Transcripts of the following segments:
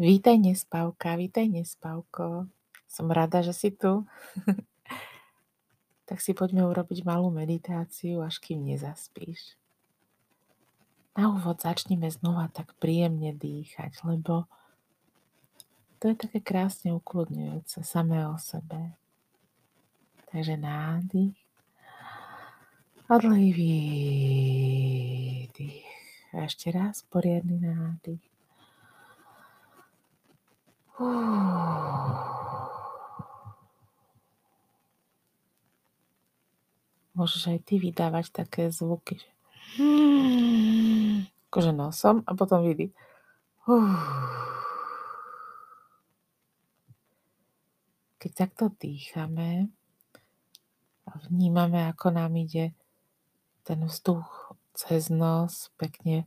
Vítaj nespavka, vítaj nespavko. Som rada, že si tu. tak si poďme urobiť malú meditáciu, až kým nezaspíš. Na úvod začneme znova tak príjemne dýchať, lebo to je také krásne ukludňujúce samé o sebe. Takže nádych a dlhý. A ešte raz poriadny nádych. Môžeš aj ty vydávať také zvuky, že akože nosom a potom vydych. Keď takto dýchame a vnímame, ako nám ide ten vzduch cez nos, pekne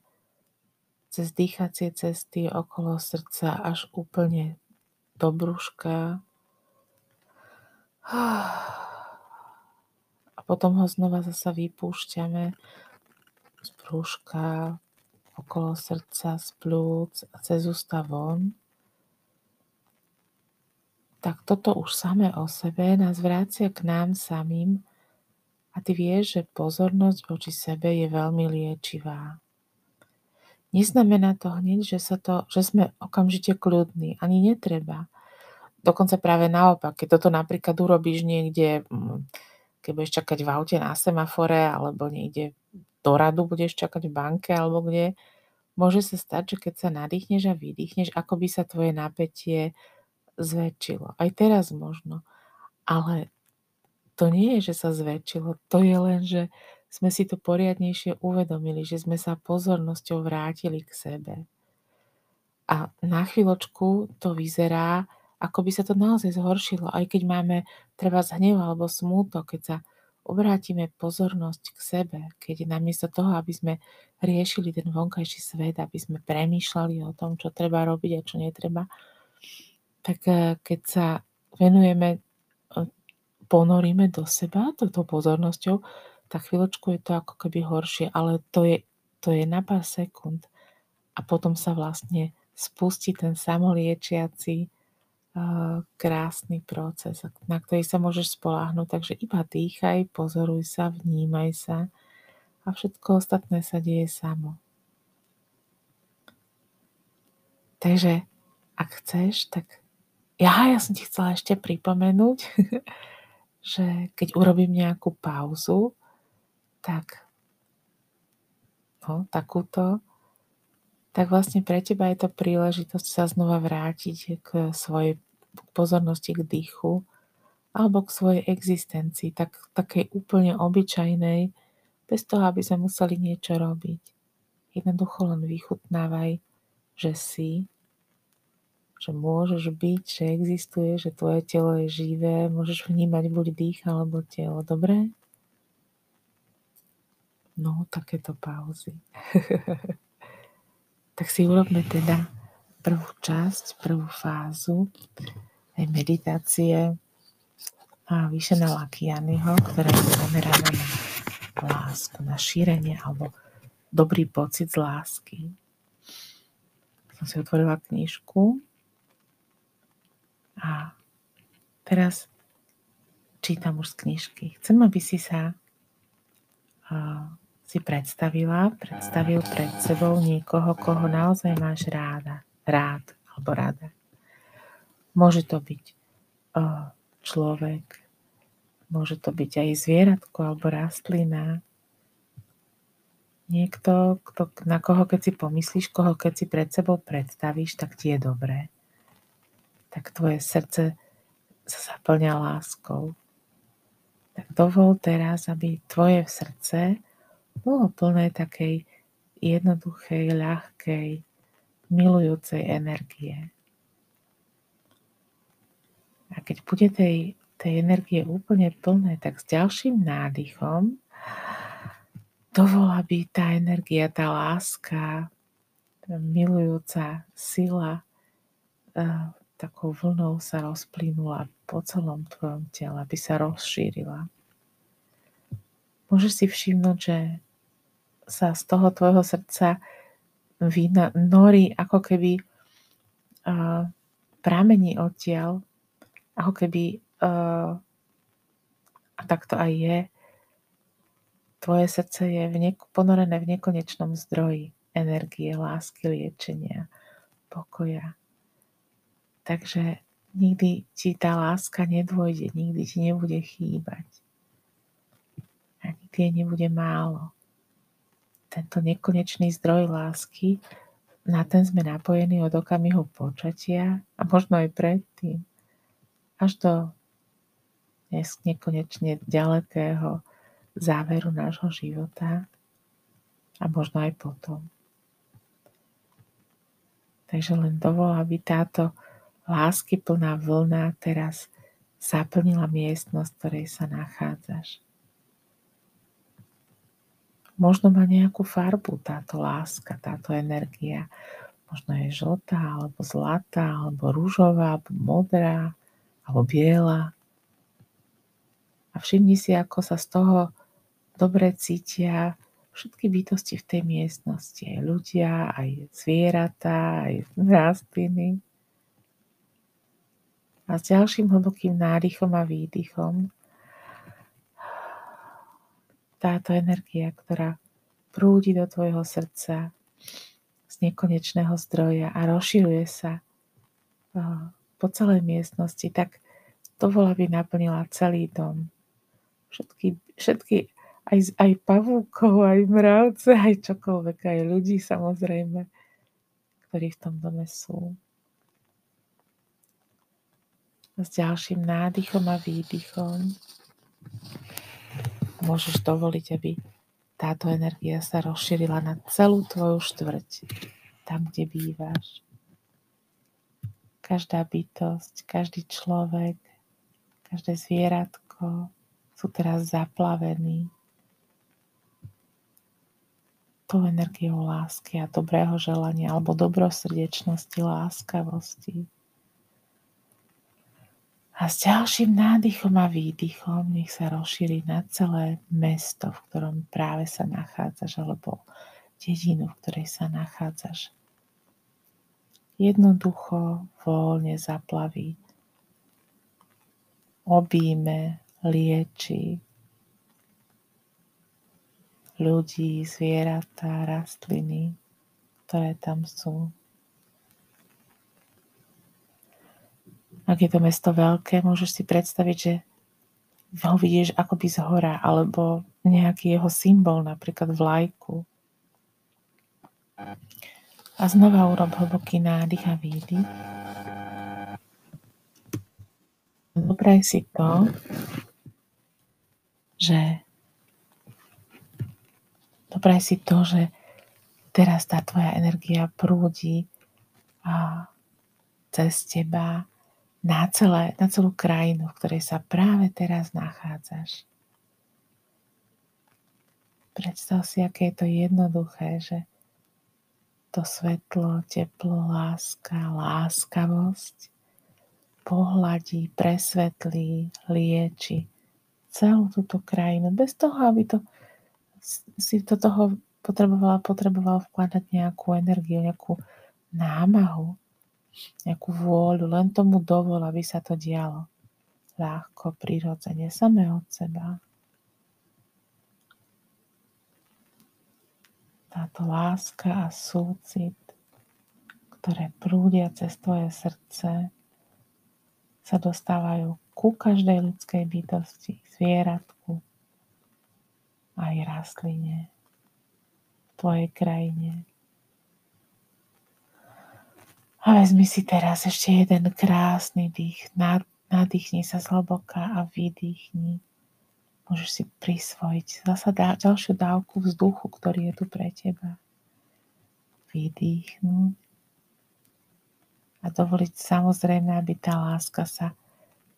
cez dýchacie cesty okolo srdca až úplne do brúška. A potom ho znova zasa vypúšťame z brúška, okolo srdca, z plúc a cez ústa von. Tak toto už samé o sebe nás vrácia k nám samým a ty vieš, že pozornosť voči sebe je veľmi liečivá. Neznamená to hneď, že, sa to, že sme okamžite kľudní. Ani netreba. Dokonca práve naopak, keď toto napríklad urobíš niekde, mm, keď budeš čakať v aute na semafore, alebo niekde do radu budeš čakať v banke, alebo kde, môže sa stať, že keď sa nadýchneš a vydýchneš, ako by sa tvoje napätie zväčšilo. Aj teraz možno. Ale to nie je, že sa zväčšilo, to je len, že sme si to poriadnejšie uvedomili, že sme sa pozornosťou vrátili k sebe. A na chvíľočku to vyzerá, ako by sa to naozaj zhoršilo, aj keď máme treba hnev alebo smútok, keď sa obrátime pozornosť k sebe, keď namiesto toho, aby sme riešili ten vonkajší svet, aby sme premýšľali o tom, čo treba robiť a čo netreba, tak eh, keď sa venujeme, eh, ponoríme do seba touto pozornosťou, tak chvíľočku je to ako keby horšie, ale to je, to je na pár sekúnd. A potom sa vlastne spustí ten samoliečiaci krásny proces, na ktorý sa môžeš spoláhnuť. Takže iba dýchaj, pozoruj sa, vnímaj sa a všetko ostatné sa deje samo. Takže ak chceš, tak ja, ja som ti chcela ešte pripomenúť, že keď urobím nejakú pauzu, tak no, takúto, tak vlastne pre teba je to príležitosť sa znova vrátiť k svojej pozornosti k dýchu alebo k svojej existencii, tak takej úplne obyčajnej, bez toho, aby sme museli niečo robiť. Jednoducho len vychutnávaj, že si, že môžeš byť, že existuje, že tvoje telo je živé, môžeš vnímať buď dých alebo telo, dobre? No, takéto pauzy. tak si urobme teda prvú časť, prvú fázu tej meditácie a Vyšena Lakianyho, ktorá je zameraná na lásku, na šírenie alebo dobrý pocit z lásky. Som si otvorila knižku a teraz čítam už z knižky. Chcem, aby si sa si predstavila, predstavil pred sebou niekoho, koho naozaj máš ráda, rád alebo rada. Môže to byť uh, človek, môže to byť aj zvieratko alebo rastlina. Niekto, kto, na koho keď si pomyslíš, koho keď si pred sebou predstavíš, tak ti je dobré. Tak tvoje srdce sa zaplňa láskou. Tak dovol teraz, aby tvoje srdce bolo plné takej jednoduchej, ľahkej, milujúcej energie. A keď bude tej, tej energie úplne plné, tak s ďalším nádychom dovol, aby tá energia, tá láska, tá milujúca sila uh, takou vlnou sa rozplynula po celom tvojom tele, aby sa rozšírila. Môžeš si všimnúť, že sa z toho tvojho srdca norí ako keby uh, pramení odtiaľ, ako keby uh, a tak to aj je, tvoje srdce je v nek- ponorené v nekonečnom zdroji energie, lásky, liečenia, pokoja. Takže nikdy ti tá láska nedôjde, nikdy ti nebude chýbať. A nikdy jej nebude málo. Tento nekonečný zdroj lásky, na ten sme napojení od okamihu počatia a možno aj predtým, až do nekonečne ďalekého záveru nášho života a možno aj potom. Takže len dovol, aby táto lásky plná vlna teraz zaplnila miestnosť, v ktorej sa nachádzaš. Možno má nejakú farbu táto láska, táto energia. Možno je žltá, alebo zlatá, alebo rúžová, alebo modrá, alebo biela. A všimni si, ako sa z toho dobre cítia všetky bytosti v tej miestnosti. Aj ľudia, aj zvieratá, aj rastliny. A s ďalším hlbokým nádychom a výdychom táto energia, ktorá prúdi do tvojho srdca z nekonečného zdroja a rozširuje sa po celej miestnosti, tak to vola by naplnila celý dom. Všetky, všetky aj, aj pavúkov, aj mravce, aj čokoľvek, aj ľudí samozrejme, ktorí v tom dome sú s ďalším nádychom a výdychom môžeš dovoliť, aby táto energia sa rozšírila na celú tvoju štvrť, tam, kde bývaš. Každá bytosť, každý človek, každé zvieratko sú teraz zaplavení tou energiou lásky a dobrého želania alebo dobrosrdečnosti, láskavosti. A s ďalším nádychom a výdychom nech sa rozšíri na celé mesto, v ktorom práve sa nachádzaš, alebo dedinu, v ktorej sa nachádzaš. Jednoducho, voľne zaplaví, obíme, lieči ľudí, zvieratá, rastliny, ktoré tam sú. Ak je to mesto veľké, môžeš si predstaviť, že ho vidíš akoby z hora, alebo nejaký jeho symbol, napríklad vlajku. A znova urob hlboký nádych a výdych. Dopraj si to, že dopraj si to, že teraz tá tvoja energia prúdi a cez teba na, celé, na celú krajinu, v ktorej sa práve teraz nachádzaš. Predstav si, aké je to jednoduché, že to svetlo, teplo, láska, láskavosť pohľadí, presvetlí, lieči celú túto krajinu bez toho, aby to si do toho potrebovala, potreboval vkladať nejakú energiu, nejakú námahu nejakú vôľu, len tomu dovol, aby sa to dialo. Ľahko, prirodzene, samé od seba. Táto láska a súcit, ktoré prúdia cez tvoje srdce, sa dostávajú ku každej ľudskej bytosti, zvieratku, aj rastline v tvojej krajine. A vezmi si teraz ešte jeden krásny dých. Nadýchni sa zhlboka a vydýchni. Môžeš si prisvojiť zasa ďalšiu dávku vzduchu, ktorý je tu pre teba. Vydýchnuť a dovoliť samozrejme, aby tá láska sa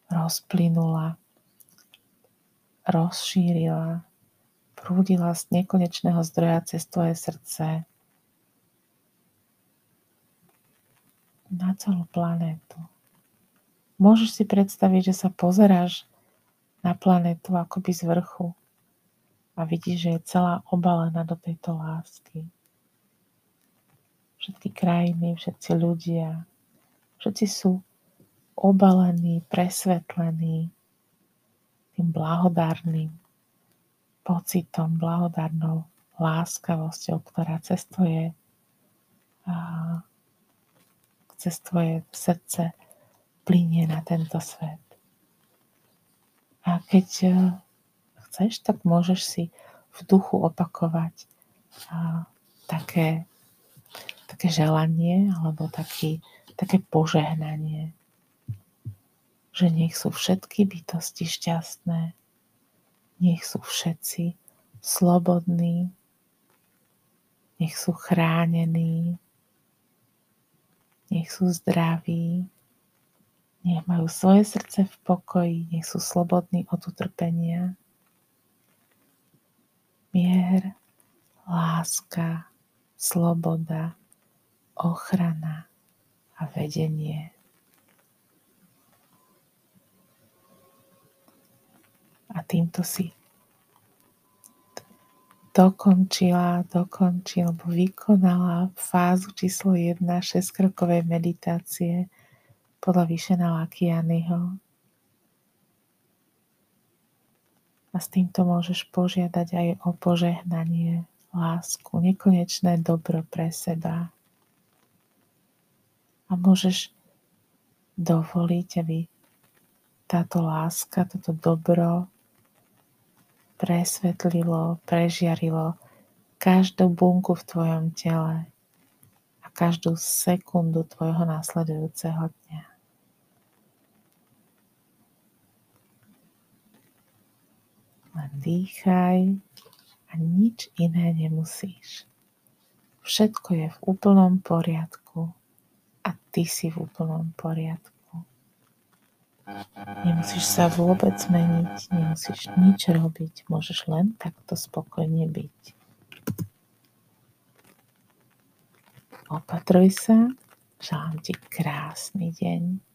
rozplynula, rozšírila, prúdila z nekonečného zdroja cez tvoje srdce na celú planétu. Môžeš si predstaviť, že sa pozeráš na planétu akoby z vrchu a vidíš, že je celá obalená do tejto lásky. Všetky krajiny, všetci ľudia, Všetci sú obalení, presvetlení tým blahodárnym pocitom, blahodárnou láskavosťou, ktorá cestuje cez tvoje srdce plinie na tento svet. A keď e, chceš, tak môžeš si v duchu opakovať také, také želanie alebo taký, také požehnanie, že nech sú všetky bytosti šťastné, nech sú všetci slobodní, nech sú chránení, nech sú zdraví, nech majú svoje srdce v pokoji, nech sú slobodní od utrpenia. Mier, láska, sloboda, ochrana a vedenie. A týmto si dokončila, dokončil alebo vykonala fázu číslo 1 šestkrokovej meditácie podľa Vyšena Lakianyho. A s týmto môžeš požiadať aj o požehnanie, lásku, nekonečné dobro pre seba. A môžeš dovoliť, aby táto láska, toto dobro presvetlilo, prežiarilo každú bunku v tvojom tele a každú sekundu tvojho následujúceho dňa. Len dýchaj a nič iné nemusíš. Všetko je v úplnom poriadku a ty si v úplnom poriadku. Nemusíš sa vôbec zmeniť, nemusíš nič robiť, môžeš len takto spokojne byť. Opatruj sa, želám ti krásny deň.